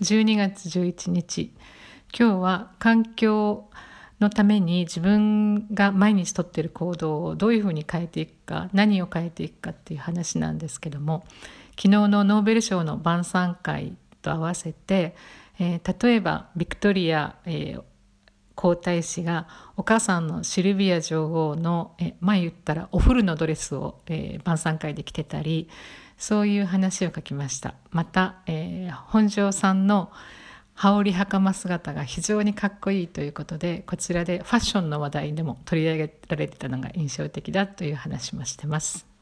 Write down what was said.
12月11日。今日は環境のために自分が毎日とっている行動をどういうふうに変えていくか何を変えていくかっていう話なんですけども昨日のノーベル賞の晩餐会と合わせて、えー、例えばビクトリア、えー、皇太子がお母さんのシルビア女王の、え前言ったらお古のドレスを、えー、晩餐会で着てたりそういう話を書きましたまた、えー、本庄さんの羽織袴姿が非常にかっこいいということでこちらでファッションの話題でも取り上げられてたのが印象的だという話もしてます。